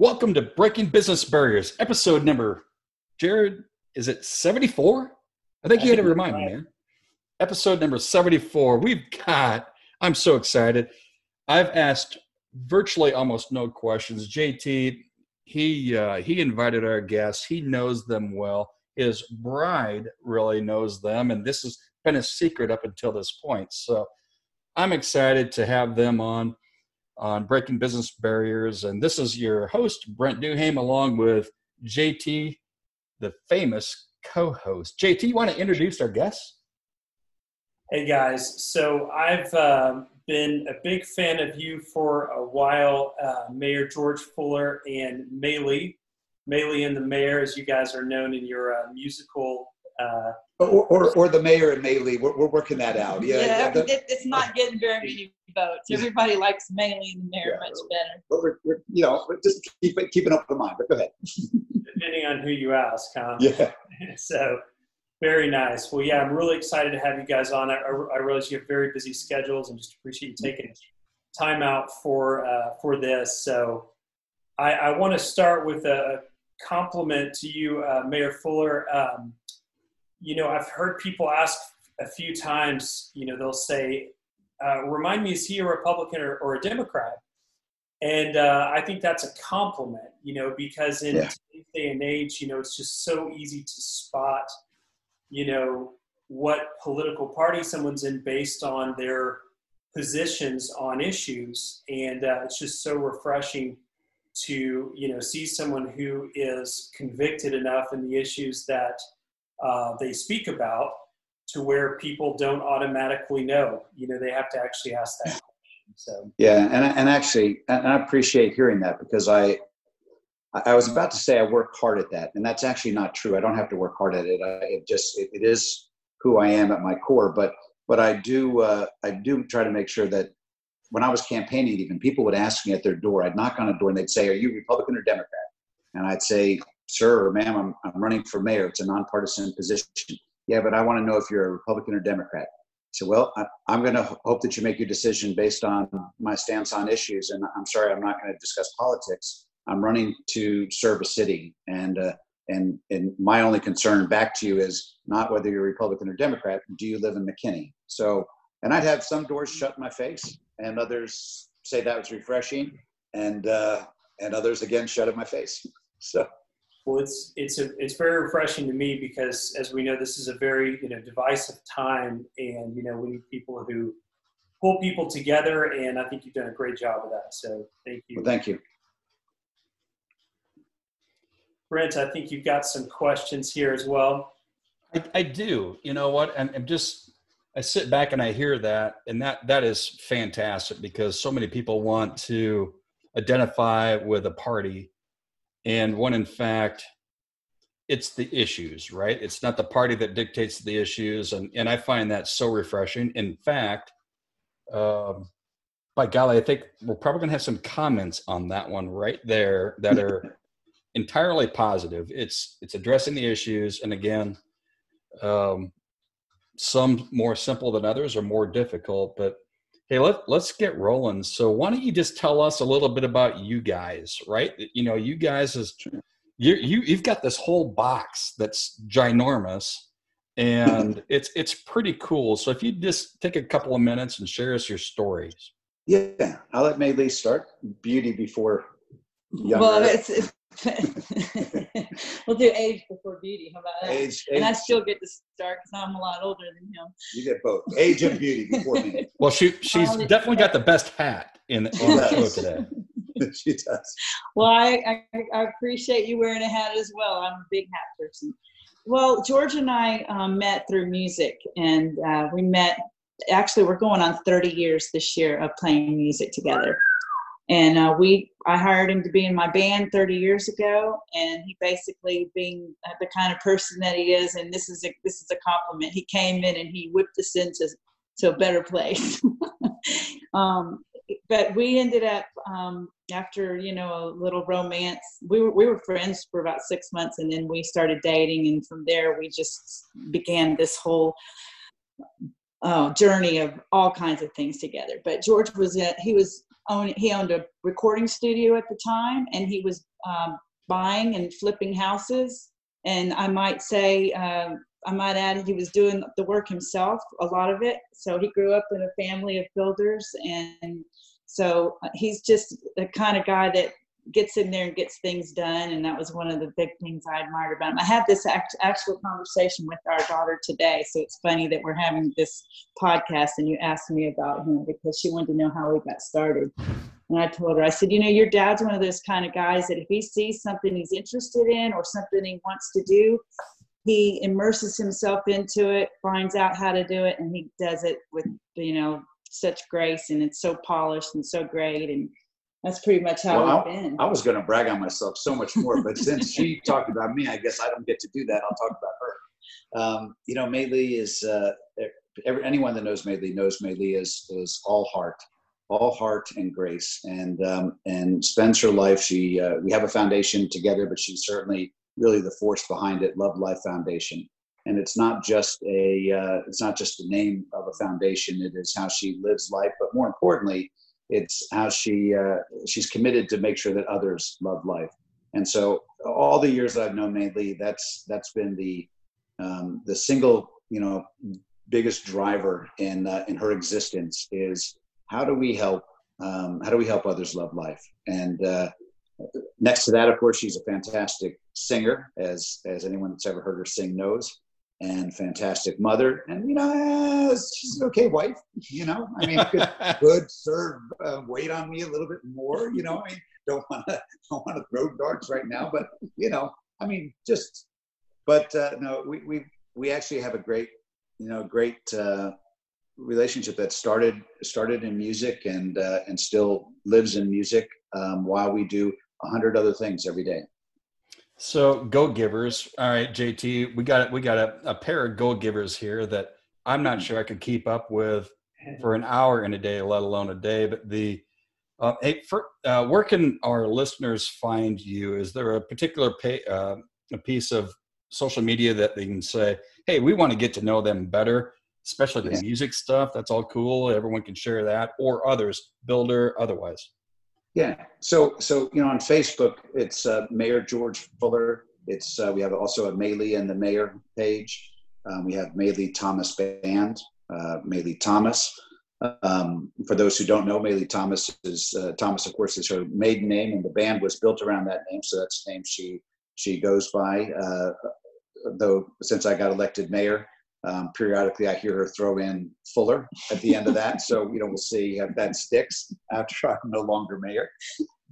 Welcome to Breaking Business Barriers, episode number, Jared, is it 74? I think you had to remind me, man. Episode number 74. We've got, I'm so excited. I've asked virtually almost no questions. JT, he uh, he invited our guests. He knows them well. His bride really knows them, and this has been a secret up until this point. So I'm excited to have them on on breaking business barriers. And this is your host Brent Duham, along with JT, the famous co-host. JT, you want to introduce our guests? Hey guys, so I've uh, been a big fan of you for a while, uh, Mayor George Fuller and Maylee. Maylee and the Mayor, as you guys are known in your uh, musical. Uh, or, or, or, the mayor and Maylee, we're, we're working that out. Yeah, yeah the, it, it's not getting very many votes. Everybody likes Maylee and the Mayor yeah, much better. But we're, we're, you know, we're just keep keeping up the mind. But go ahead. Depending on who you ask, huh? Yeah. so very nice. Well, yeah, I'm really excited to have you guys on. I, I realize you have very busy schedules, and just appreciate you taking time out for uh, for this. So, I, I want to start with a compliment to you, uh, Mayor Fuller. Um, you know, I've heard people ask a few times. You know, they'll say, uh, "Remind me, is he a Republican or, or a Democrat?" And uh, I think that's a compliment. You know, because in yeah. today's day and age, you know, it's just so easy to spot you know what political party someone's in based on their positions on issues and uh, it's just so refreshing to you know see someone who is convicted enough in the issues that uh, they speak about to where people don't automatically know you know they have to actually ask that question so yeah and, and actually and i appreciate hearing that because i I was about to say I work hard at that, and that's actually not true. I don't have to work hard at it. I, it just it, it is who I am at my core. But but I do uh, I do try to make sure that when I was campaigning, even people would ask me at their door. I'd knock on a door and they'd say, "Are you Republican or Democrat?" And I'd say, "Sir or ma'am, I'm I'm running for mayor. It's a nonpartisan position." Yeah, but I want to know if you're a Republican or Democrat. So, well, I, am going to hope that you make your decision based on my stance on issues. And I'm sorry, I'm not going to discuss politics I'm running to serve a city, and uh, and and my only concern back to you is not whether you're Republican or Democrat. Do you live in McKinney? So, and I'd have some doors shut in my face, and others say that was refreshing, and uh, and others again shut in my face. So. Well, it's it's a, it's very refreshing to me because, as we know, this is a very you know divisive time, and you know we need people who pull people together, and I think you've done a great job of that. So, thank you. Well, thank you. Brent, I think you've got some questions here as well. I, I do. You know what? I'm, I'm, just I sit back and I hear that, and that that is fantastic because so many people want to identify with a party, and when in fact it's the issues, right? It's not the party that dictates the issues, and and I find that so refreshing. In fact, um, by golly, I think we're probably going to have some comments on that one right there that are entirely positive. It's it's addressing the issues, and again, um, some more simple than others are more difficult. But hey, let let's get rolling. So why don't you just tell us a little bit about you guys? Right, you know, you guys is you you you've got this whole box that's ginormous. And it's it's pretty cool. So if you just take a couple of minutes and share us your stories. Yeah, I'll let Maylee start. Beauty before Younger. Well, it's, it's we'll do age before beauty. How about that? Age, age. and I still get to start because I'm a lot older than him. You get both age and beauty before me. Well, she she's definitely got the best hat in on the show today. she does. Well, I, I, I appreciate you wearing a hat as well. I'm a big hat person. Well, George and I um, met through music, and uh, we met. Actually, we're going on 30 years this year of playing music together and uh, we i hired him to be in my band 30 years ago and he basically being the kind of person that he is and this is a this is a compliment. He came in and he whipped us into to a better place. Um, but we ended up um, after you know a little romance we were, we were friends for about six months and then we started dating and from there we just began this whole uh, journey of all kinds of things together. But george was he was own he owned a recording studio at the time, and he was um, buying and flipping houses. And I might say, uh, I might add, he was doing the work himself, a lot of it. So he grew up in a family of builders, and so uh, he's just the kind of guy that gets in there and gets things done. And that was one of the big things I admired about him. I had this act, actual conversation with our daughter today. So it's funny that we're having this podcast and you asked me about him because she wanted to know how he got started. And I told her, I said, you know, your dad's one of those kind of guys that if he sees something he's interested in or something he wants to do, he immerses himself into it, finds out how to do it, and he does it with, you know, such grace and it's so polished and so great. And that's pretty much how well, we've been. I was going to brag on myself so much more, but since she talked about me, I guess I don't get to do that. I'll talk about her. Um, you know, Li is uh, every, anyone that knows Li knows Li is is all heart, all heart and grace, and um, and spends her life. She uh, we have a foundation together, but she's certainly really the force behind it. Love Life Foundation, and it's not just a uh, it's not just the name of a foundation. It is how she lives life, but more importantly it's how she uh, she's committed to make sure that others love life. And so all the years that I've known Mei Li, that's that's been the um, the single you know biggest driver in uh, in her existence is how do we help um, how do we help others love life and uh, next to that of course she's a fantastic singer as as anyone that's ever heard her sing knows and fantastic mother, and you know, she's an okay wife. You know, I mean, could, could serve uh, wait on me a little bit more. You know, I mean, don't want to don't want to throw darts right now, but you know, I mean, just. But uh, no, we we we actually have a great, you know, great uh, relationship that started started in music and uh, and still lives in music um, while we do a hundred other things every day. So go givers. All right, JT, we got we got a, a pair of go givers here that I'm not sure I could keep up with for an hour in a day, let alone a day. But the uh, hey, for, uh, where can our listeners find you? Is there a particular pay, uh, a piece of social media that they can say, "Hey, we want to get to know them better," especially the yeah. music stuff. That's all cool. Everyone can share that, or others, builder, otherwise. Yeah. So so you know on Facebook it's uh, Mayor George Fuller. It's uh, we have also a Li and the Mayor page. Um, we have Li Thomas Band, uh, Li Thomas. Um, for those who don't know, Li Thomas is uh, Thomas, of course, is her maiden name, and the band was built around that name, so that's the name she she goes by. Uh, though since I got elected mayor, um, periodically, I hear her throw in Fuller at the end of that. so you know, we'll see if that sticks after I'm no longer mayor.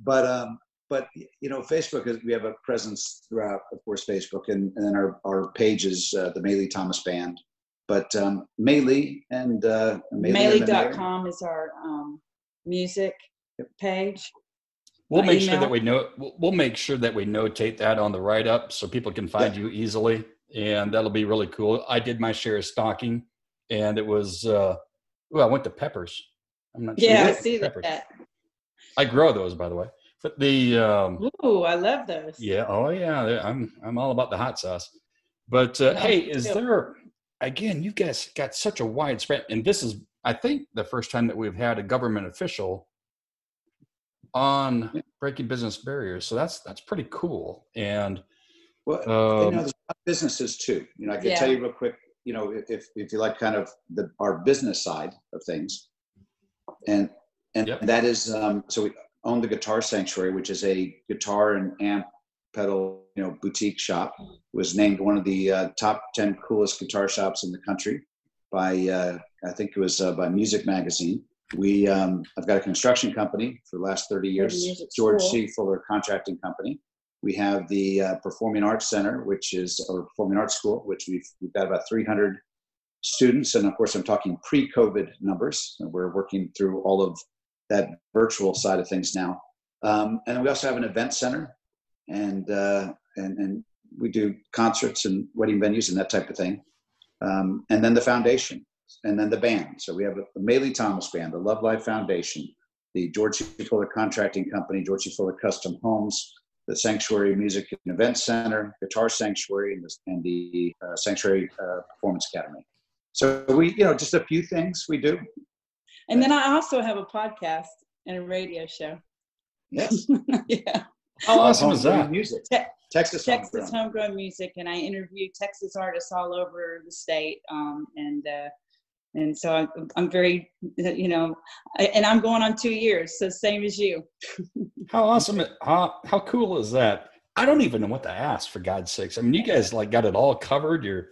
But um, but you know, Facebook is we have a presence throughout, of course, Facebook, and, and then our our page is uh, the Mei Li Thomas Band. But um, Mei Li and uh, Maylee.com is our um, music page. We'll make email. sure that we know. We'll make sure that we notate that on the write up so people can find yeah. you easily and that'll be really cool. I did my share of stocking, and it was. Uh, oh, I went to Peppers. I'm not sure. Yeah, I see peppers. that. I grow those, by the way. But the um, ooh, I love those. Yeah. Oh, yeah. I'm I'm all about the hot sauce. But uh, hey, is there again? You guys got such a wide spread, and this is, I think, the first time that we've had a government official on breaking business barriers. So that's that's pretty cool. And well, um, you know, there's businesses too. You know, I can yeah. tell you real quick. You know, if if you like, kind of the our business side of things, and and yep. that is um, so we own the Guitar Sanctuary, which is a guitar and amp pedal you know boutique shop. It was named one of the uh, top ten coolest guitar shops in the country by uh, I think it was uh, by Music Magazine. We um, I've got a construction company for the last 30 years, George C. Fuller Contracting Company. We have the uh, Performing Arts Center, which is our Performing Arts School, which we've, we've got about 300 students. And of course, I'm talking pre COVID numbers. We're working through all of that virtual side of things now. Um, and we also have an event center, and, uh, and, and we do concerts and wedding venues and that type of thing. Um, and then the foundation, and then the band. So we have the Mei Thomas Band, the Love Life Foundation, the George C. Fuller Contracting Company, George C. Fuller Custom Homes, the Sanctuary Music and Event Center, Guitar Sanctuary, and the, and the uh, Sanctuary uh, Performance Academy. So we, you know, just a few things we do. And then I also have a podcast, and a radio show. Yes. yeah. How awesome is that? Music. Te- Texas. Texas homegrown. homegrown music, and I interview Texas artists all over the state. Um, and uh, and so I'm, I'm very, you know, and I'm going on two years, so same as you. How awesome! It, how how cool is that? I don't even know what to ask for God's sakes. I mean, you guys like got it all covered. You're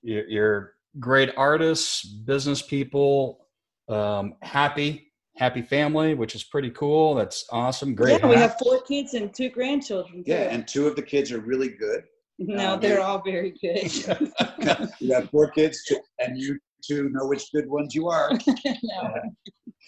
you're, you're great artists, business people, um, happy happy family, which is pretty cool. That's awesome. Great. Yeah, we have four kids and two grandchildren. Too. Yeah, and two of the kids are really good. no, um, they're yeah. all very good. You have four kids, and you two know which good ones you are. no.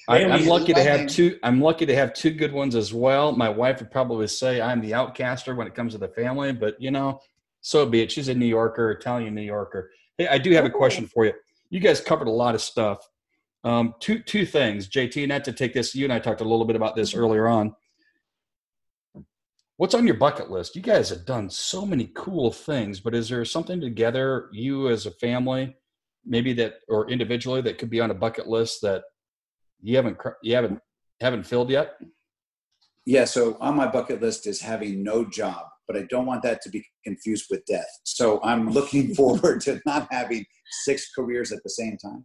I, I'm lucky to use have two. I'm lucky to have two good ones as well. My wife would probably say I'm the outcaster when it comes to the family, but you know, so be it. She's a New Yorker, Italian New Yorker. Hey, I do have a question for you. You guys covered a lot of stuff. Um, two two things, JT. Not to take this. You and I talked a little bit about this earlier on. What's on your bucket list? You guys have done so many cool things, but is there something together, you as a family, maybe that or individually that could be on a bucket list that you haven't you haven't haven't filled yet? Yeah, so on my bucket list is having no job, but I don't want that to be confused with death. So I'm looking forward to not having six careers at the same time.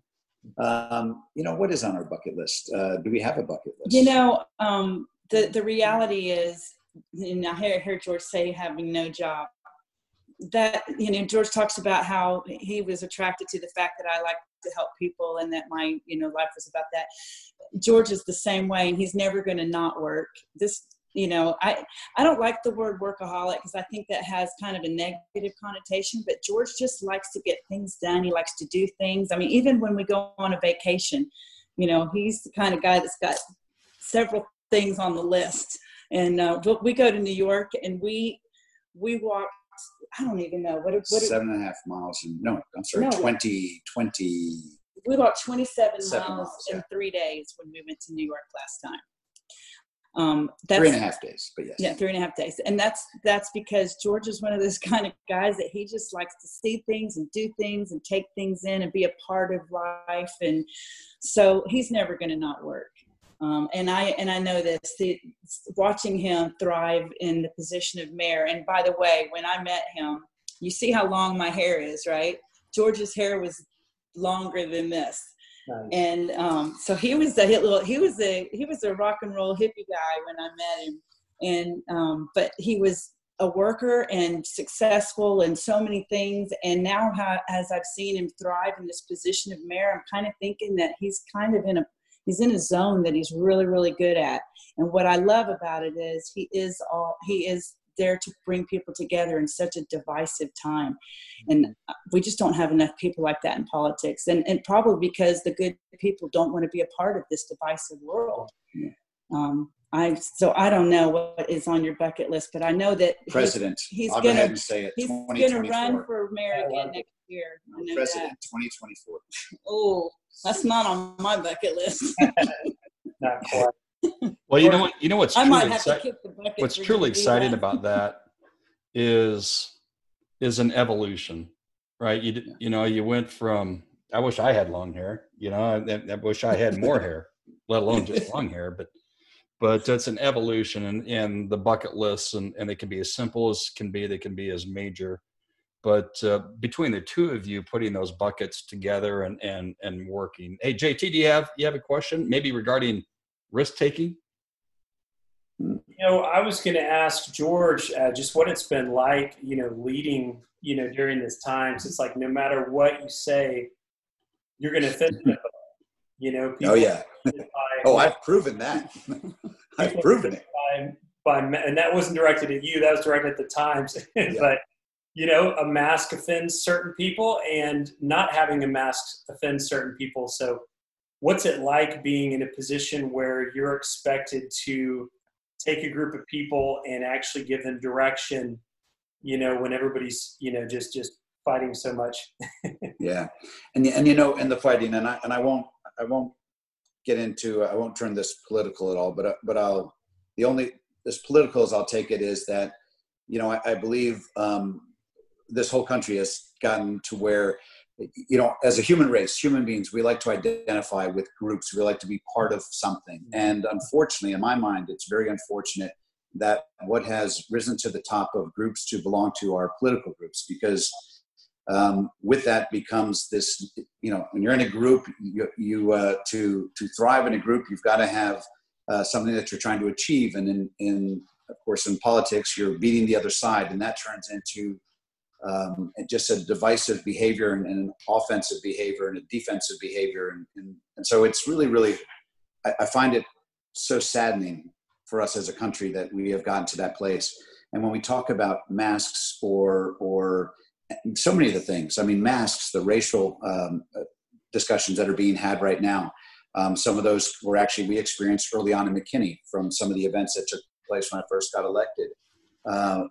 Um, you know, what is on our bucket list? Uh, do we have a bucket list? You know, um, the the reality is, and I hear, hear George say having no job. That you know, George talks about how he was attracted to the fact that I like to help people and that my you know life was about that. George is the same way, and he's never going to not work. This, you know, I I don't like the word workaholic because I think that has kind of a negative connotation. But George just likes to get things done. He likes to do things. I mean, even when we go on a vacation, you know, he's the kind of guy that's got several things on the list. And uh, we go to New York and we we walked. I don't even know what. what Seven and a half miles. And, no, I'm sorry, No. 20, 20. we walked 27 Seven miles, miles, in yeah. three days when we went to New York last time. Um, that's, Three and a half days, but yes. Yeah, three and a half days, and that's that's because George is one of those kind of guys that he just likes to see things and do things and take things in and be a part of life, and so he's never going to not work. Um, and I and I know this. The, watching him thrive in the position of mayor, and by the way, when I met him, you see how long my hair is, right? George's hair was longer than this Nice. and um, so he was the hit little he was a he was a rock and roll hippie guy when I met him, and um, but he was a worker and successful in so many things. And now, how, as I've seen him thrive in this position of mayor, I'm kind of thinking that he's kind of in a he's in a zone that he's really really good at. And what I love about it is he is all he is there to bring people together in such a divisive time and we just don't have enough people like that in politics and, and probably because the good people don't want to be a part of this divisive world um, i so i don't know what is on your bucket list but i know that President. he's I'll gonna- ahead and say it. he's going to run for mayor again next year I know President that. 2024. oh that's not on my bucket list Not quite. Well, you know what? You know what's truly might have to exci- kick the bucket what's truly exciting about that is is an evolution, right? You you know you went from I wish I had long hair, you know, I, I wish I had more hair, let alone just long hair, but but it's an evolution and and the bucket lists and and they can be as simple as can be, they can be as major. But uh, between the two of you putting those buckets together and and and working, hey JT, do you have you have a question maybe regarding risk taking? You know, I was going to ask George uh, just what it's been like, you know, leading, you know, during this time. So it's like no matter what you say, you're going to fit. You know, Oh, yeah. by- Oh, I've proven that. I've proven it. by, by and that wasn't directed at you that was directed at the times but you know a mask offends certain people and not having a mask offends certain people. So what's it like being in a position where you're expected to take a group of people and actually give them direction you know when everybody's you know just just fighting so much? Yeah, and and you know, and the fighting, and I and I won't I won't get into I won't turn this political at all, but uh, but I'll the only as political as I'll take it is that you know I, I believe um, this whole country has gotten to where you know, as a human race, human beings, we like to identify with groups. We like to be part of something. And unfortunately, in my mind, it's very unfortunate that what has risen to the top of groups to belong to are political groups because um, with that becomes this you know when you're in a group you, you uh, to to thrive in a group you've got to have uh, something that you're trying to achieve and in, in of course in politics you're beating the other side and that turns into um, just a divisive behavior and, and, an offensive behavior and a defensive behavior. And, and, and so it's really, really, I, I, find it so saddening for us as a country that we have gotten to that place. And when we talk about masks or, or so many of the things, I mean, masks, the racial um, uh, discussions that are being had right now, um, some of those were actually we experienced early on in McKinney from some of the events that took place when I first got elected. Uh,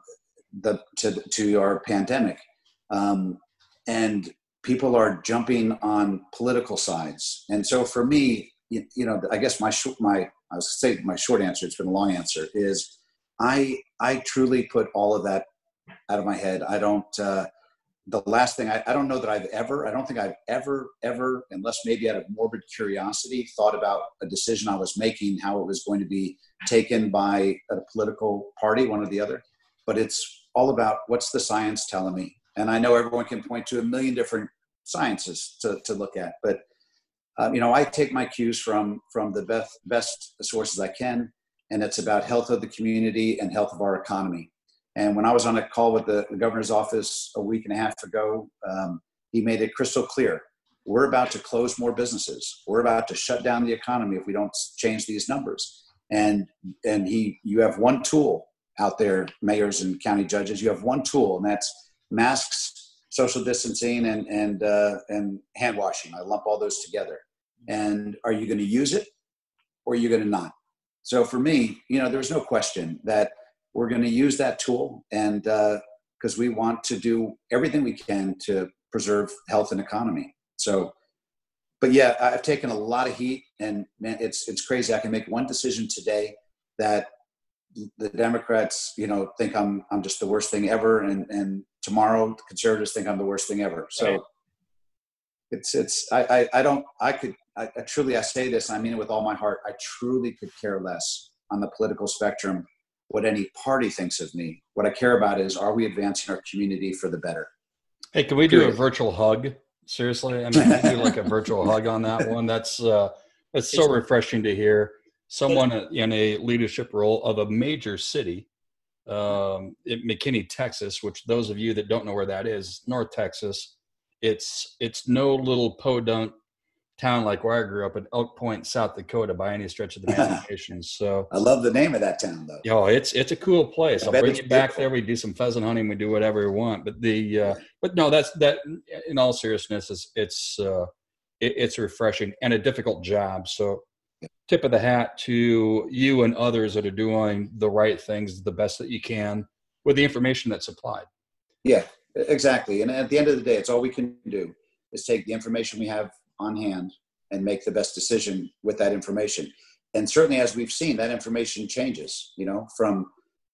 the to to our pandemic, um, and people are jumping on political sides. And so for me, you, you know, I guess my my I was say my short answer. It's been a long answer. Is I I truly put all of that out of my head. I don't. Uh, the last thing I, I don't know that I've ever, I don't think I've ever, ever, unless maybe out of morbid curiosity, thought about a decision I was making, how it was going to be taken by a political party, one or the other. But it's all about what's the science telling me. And I know everyone can point to a million different sciences to, to look at, but um, you know, I take my cues from from the best best sources I can, and it's about health of the community and health of our economy. And when I was on a call with the, the governor's office a week and a half ago, um, he made it crystal clear: we're about to close more businesses. We're about to shut down the economy if we don't change these numbers. And and he, you have one tool out there, mayors and county judges, you have one tool, and that's masks, social distancing, and and uh, and hand washing. I lump all those together. And are you going to use it, or are you going to not? So for me, you know, there's no question that we're going to use that tool, and because uh, we want to do everything we can to preserve health and economy. So, but yeah, I've taken a lot of heat, and man, it's it's crazy. I can make one decision today that the Democrats, you know, think I'm I'm just the worst thing ever, and and tomorrow the conservatives think I'm the worst thing ever. So right. it's it's I, I, I don't I could I, I, truly I say this I mean it with all my heart. I truly could care less on the political spectrum what any party thinks of me. What I care about is are we advancing our community for the better. Hey, can we do Period. a virtual hug? Seriously, I mean, do like a virtual hug on that one. That's uh, it's so refreshing to hear someone in a leadership role of a major city, um, in McKinney, Texas, which those of you that don't know where that is, North Texas, it's it's no little podunk town like where I grew up in Elk Point, South Dakota, by any stretch of the imagination. So I love the name of that town, though. Oh, it's it's a cool place. I will bring you back there. We do some pheasant hunting. We do whatever we want. But the uh, but no, that's that. In all seriousness, is it's uh, it, it's refreshing and a difficult job. So tip of the hat to you and others that are doing the right things the best that you can with the information that's supplied. Yeah, exactly. And at the end of the day, it's all we can do is take the information we have on hand and make the best decision with that information. And certainly, as we've seen, that information changes, you know, from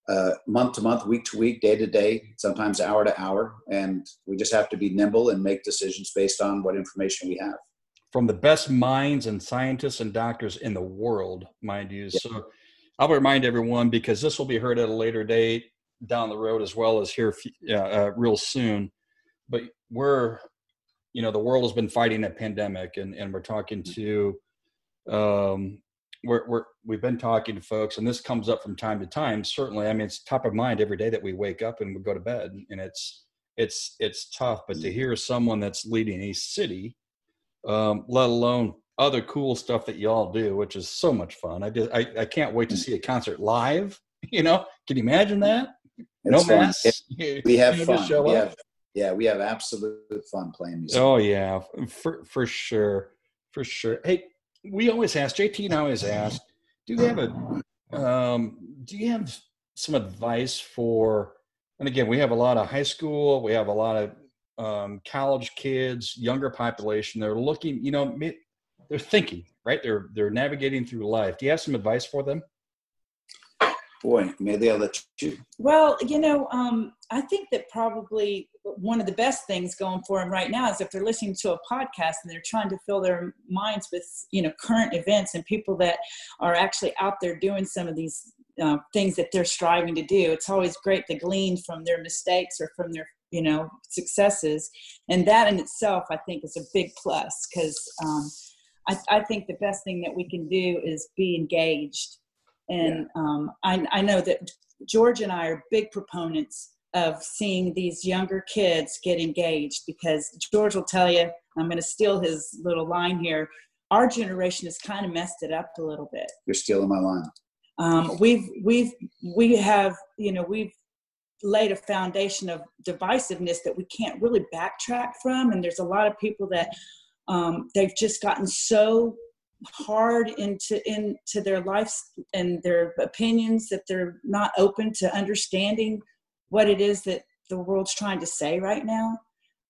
uh, month to month, week to week, day to day, sometimes hour to hour. And we just have to be nimble and make decisions based on what information we have from the best minds and scientists and doctors in the world, mind you. So I'll remind everyone because this will be heard at a later date down the road as well as here uh, real soon. But we're, you know, the world has been fighting a pandemic, and and we're talking mm-hmm. to, um, we're we're we've been talking to folks, and this comes up from time to time. Certainly, I mean, it's top of mind every day that we wake up and we go to bed, and it's it's it's tough. But to hear someone that's leading a city um, let alone other cool stuff that y'all do, which is so much fun. I just I, I can't wait to see a concert live. You know, can you imagine that? It's no mask. We have fun. We have, yeah, we have absolute fun playing music. Oh yeah, for for sure, for sure. Hey, we always ask JT and I always ask, do you have a um, do you have some advice for? And again, we have a lot of high school, we have a lot of um, college kids, younger population. They're looking, you know, they're thinking, right? They're they're navigating through life. Do you have some advice for them? Boy, maybe I'll let you. Well, you know, um, I think that probably one of the best things going for them right now is if they're listening to a podcast and they're trying to fill their minds with, you know, current events and people that are actually out there doing some of these uh, things that they're striving to do. It's always great to glean from their mistakes or from their, you know, successes, and that in itself, I think, is a big plus because um, I, I think the best thing that we can do is be engaged and yeah. um, I, I know that George and I are big proponents of seeing these younger kids get engaged because George will tell you, I'm going to steal his little line here. Our generation has kind of messed it up a little bit. You're stealing my line. Um, we've we've we have you know we've laid a foundation of divisiveness that we can't really backtrack from, and there's a lot of people that um, they've just gotten so hard into into their lives and their opinions that they're not open to understanding what it is that the world's trying to say right now.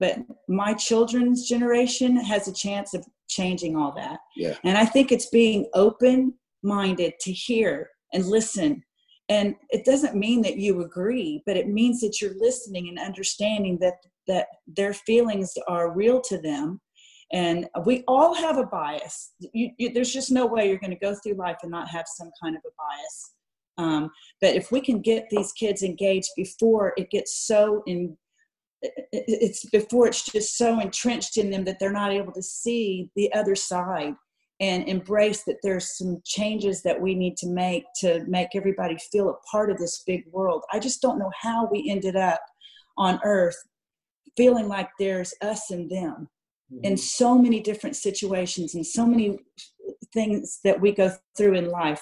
But my children's generation has a chance of changing all that. Yeah. and i think it's being open minded to hear and listen and it doesn't mean that you agree but it means that you're listening and understanding that that their feelings are real to them. And we all have a bias. You, you, there's just no way you're going to go through life and not have some kind of a bias. Um, but if we can get these kids engaged before it gets so in it's before it's just so entrenched in them that they're not able to see the other side and embrace that there's some changes that we need to make to make everybody feel a part of this big world. I just don't know how we ended up on earth feeling like there's us and them mm-hmm. in so many different situations and so many things that we go through in life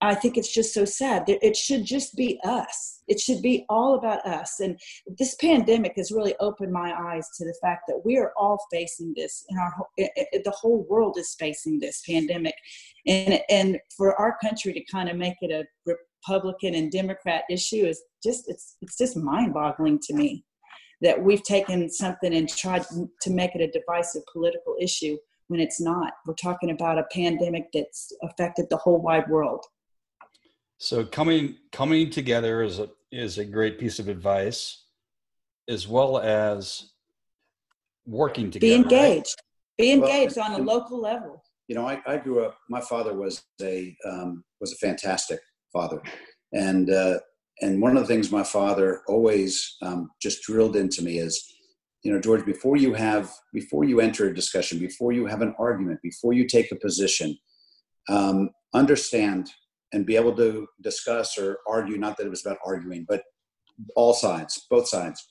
i think it's just so sad it should just be us it should be all about us and this pandemic has really opened my eyes to the fact that we are all facing this and our the whole world is facing this pandemic and and for our country to kind of make it a republican and democrat issue is just it's it's just mind boggling to me that we've taken something and tried to make it a divisive political issue when it's not. We're talking about a pandemic that's affected the whole wide world. So coming coming together is a is a great piece of advice, as well as working together. Be engaged. Right? Be engaged well, on a local level. You know, I, I grew up. My father was a um, was a fantastic father, and uh, and one of the things my father always um, just drilled into me is you know george before you have before you enter a discussion before you have an argument before you take a position um, understand and be able to discuss or argue not that it was about arguing but all sides both sides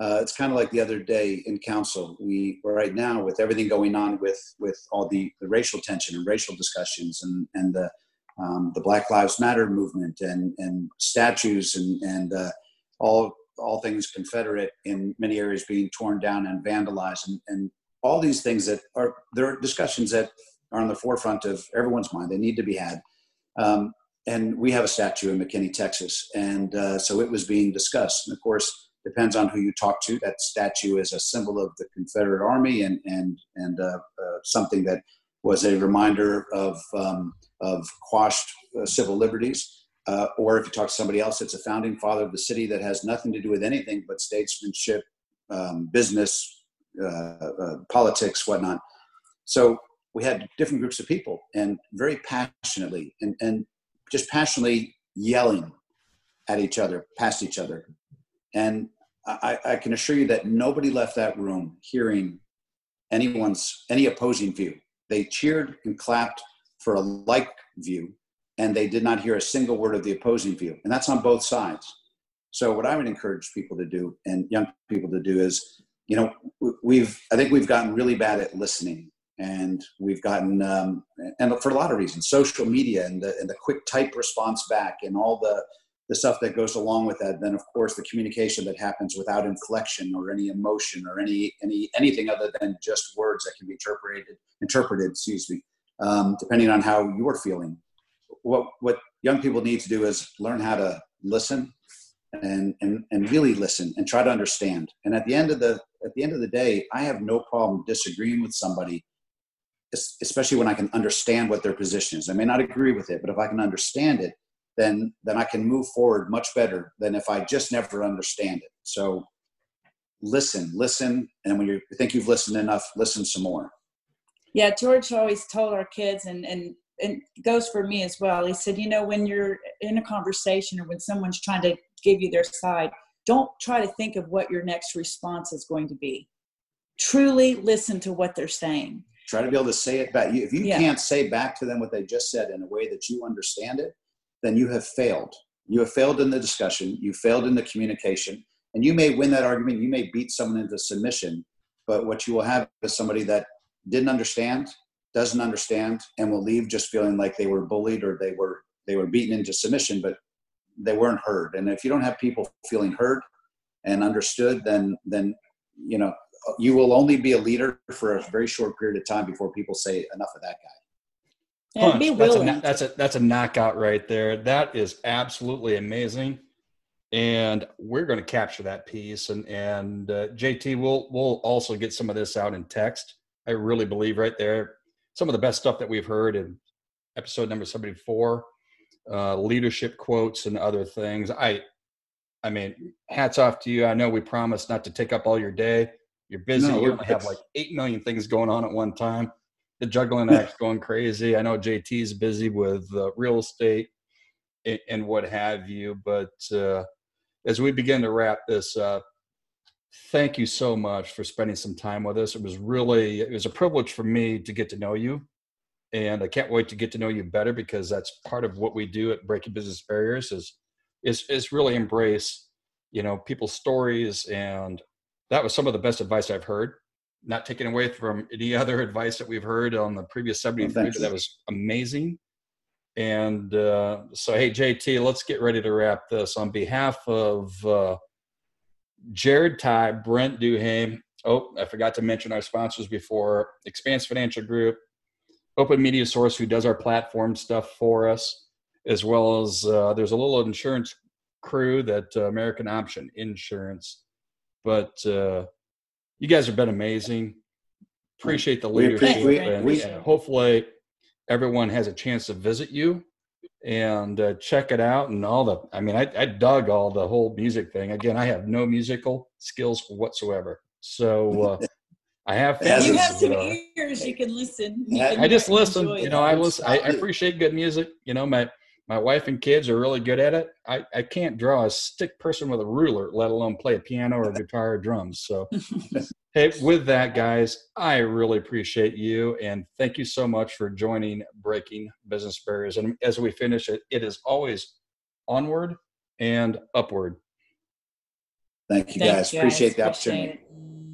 uh, it's kind of like the other day in council we right now with everything going on with with all the, the racial tension and racial discussions and and the um, the Black Lives Matter movement and, and statues and, and uh, all, all things Confederate in many areas being torn down and vandalized and, and all these things that are there are discussions that are on the forefront of everyone's mind. They need to be had. Um, and we have a statue in McKinney, Texas, and uh, so it was being discussed. And of course, depends on who you talk to. That statue is a symbol of the Confederate Army and and and uh, uh something that was a reminder of um, of quashed uh, civil liberties. Uh, or if you talk to somebody else, it's a founding father of the city that has nothing to do with anything but statesmanship, um, business, uh, politics, whatnot. So we had different groups of people and very passionately and, and just passionately yelling at each other, past each other. And I, I can assure you that nobody left that room hearing anyone's any opposing view. They cheered and clapped for a like view, and they did not hear a single word of the opposing view. And that's on both sides. So, what I would encourage people to do and young people to do is, you know, we've, I think we've gotten really bad at listening. And we've gotten, um, and for a lot of reasons, social media and the, and the quick type response back and all the, the stuff that goes along with that then of course the communication that happens without inflection or any emotion or any any anything other than just words that can be interpreted interpreted excuse me um, depending on how you're feeling. What what young people need to do is learn how to listen and, and and really listen and try to understand. And at the end of the at the end of the day, I have no problem disagreeing with somebody, especially when I can understand what their position is. I may not agree with it, but if I can understand it, then then I can move forward much better than if I just never understand it. So listen, listen, and when you think you've listened enough, listen some more. Yeah, George always told our kids, and and and goes for me as well. He said, you know, when you're in a conversation or when someone's trying to give you their side, don't try to think of what your next response is going to be. Truly listen to what they're saying. Try to be able to say it back. If you yeah. can't say back to them what they just said in a way that you understand it, then you have failed. You have failed in the discussion. You failed in the communication. And you may win that argument. You may beat someone into submission. But what you will have is somebody that didn't understand, doesn't understand, and will leave just feeling like they were bullied or they were they were beaten into submission, but they weren't heard. And if you don't have people feeling heard and understood, then then you know you will only be a leader for a very short period of time before people say enough of that guy. Punch. That's a, that's a that's a knockout right there. That is absolutely amazing, and we're going to capture that piece. And and uh, JT, we'll we'll also get some of this out in text. I really believe right there some of the best stuff that we've heard in episode number seventy four, uh, leadership quotes and other things. I I mean, hats off to you. I know we promised not to take up all your day. You're busy. No, you only have like eight million things going on at one time. The juggling act's going crazy. I know JT's busy with uh, real estate and, and, what have you. But uh, as we begin to wrap this up, thank you so much for spending some time with us. It was really it was a privilege for me to get to know you, and I can't wait to get to know you better because that's part of what we do at Breaking Business Barriers is is is really embrace you know people's stories and that was some of the best advice I've heard. Not taken away from any other advice that we've heard on the previous 73, oh, that was amazing. And uh, so, hey, JT, let's get ready to wrap this. On behalf of uh, Jared Ty, Brent Duhame, oh, I forgot to mention our sponsors before Expanse Financial Group, Open Media Source, who does our platform stuff for us, as well as uh, there's a little insurance crew that uh, American Option Insurance but uh, you guys have been amazing. Appreciate the leadership, we, and, we, and hopefully everyone has a chance to visit you and uh, check it out and all the i mean I, I, dug all the whole music thing. Again i have no musical skills whatsoever. So uh, i have you have some uh, ears you can listen. You can i just listen you know i listen I, I, appreciate good music you know my my wife and kids are really good at it. I, I can't draw a stick person with a ruler, let alone play a piano or guitar or drums. So, hey, with that, guys, I really appreciate you and thank you so much for joining Breaking Business Barriers. And as we finish it, it is always onward and upward. Thank you, guys. Appreciate the opportunity. Appreciate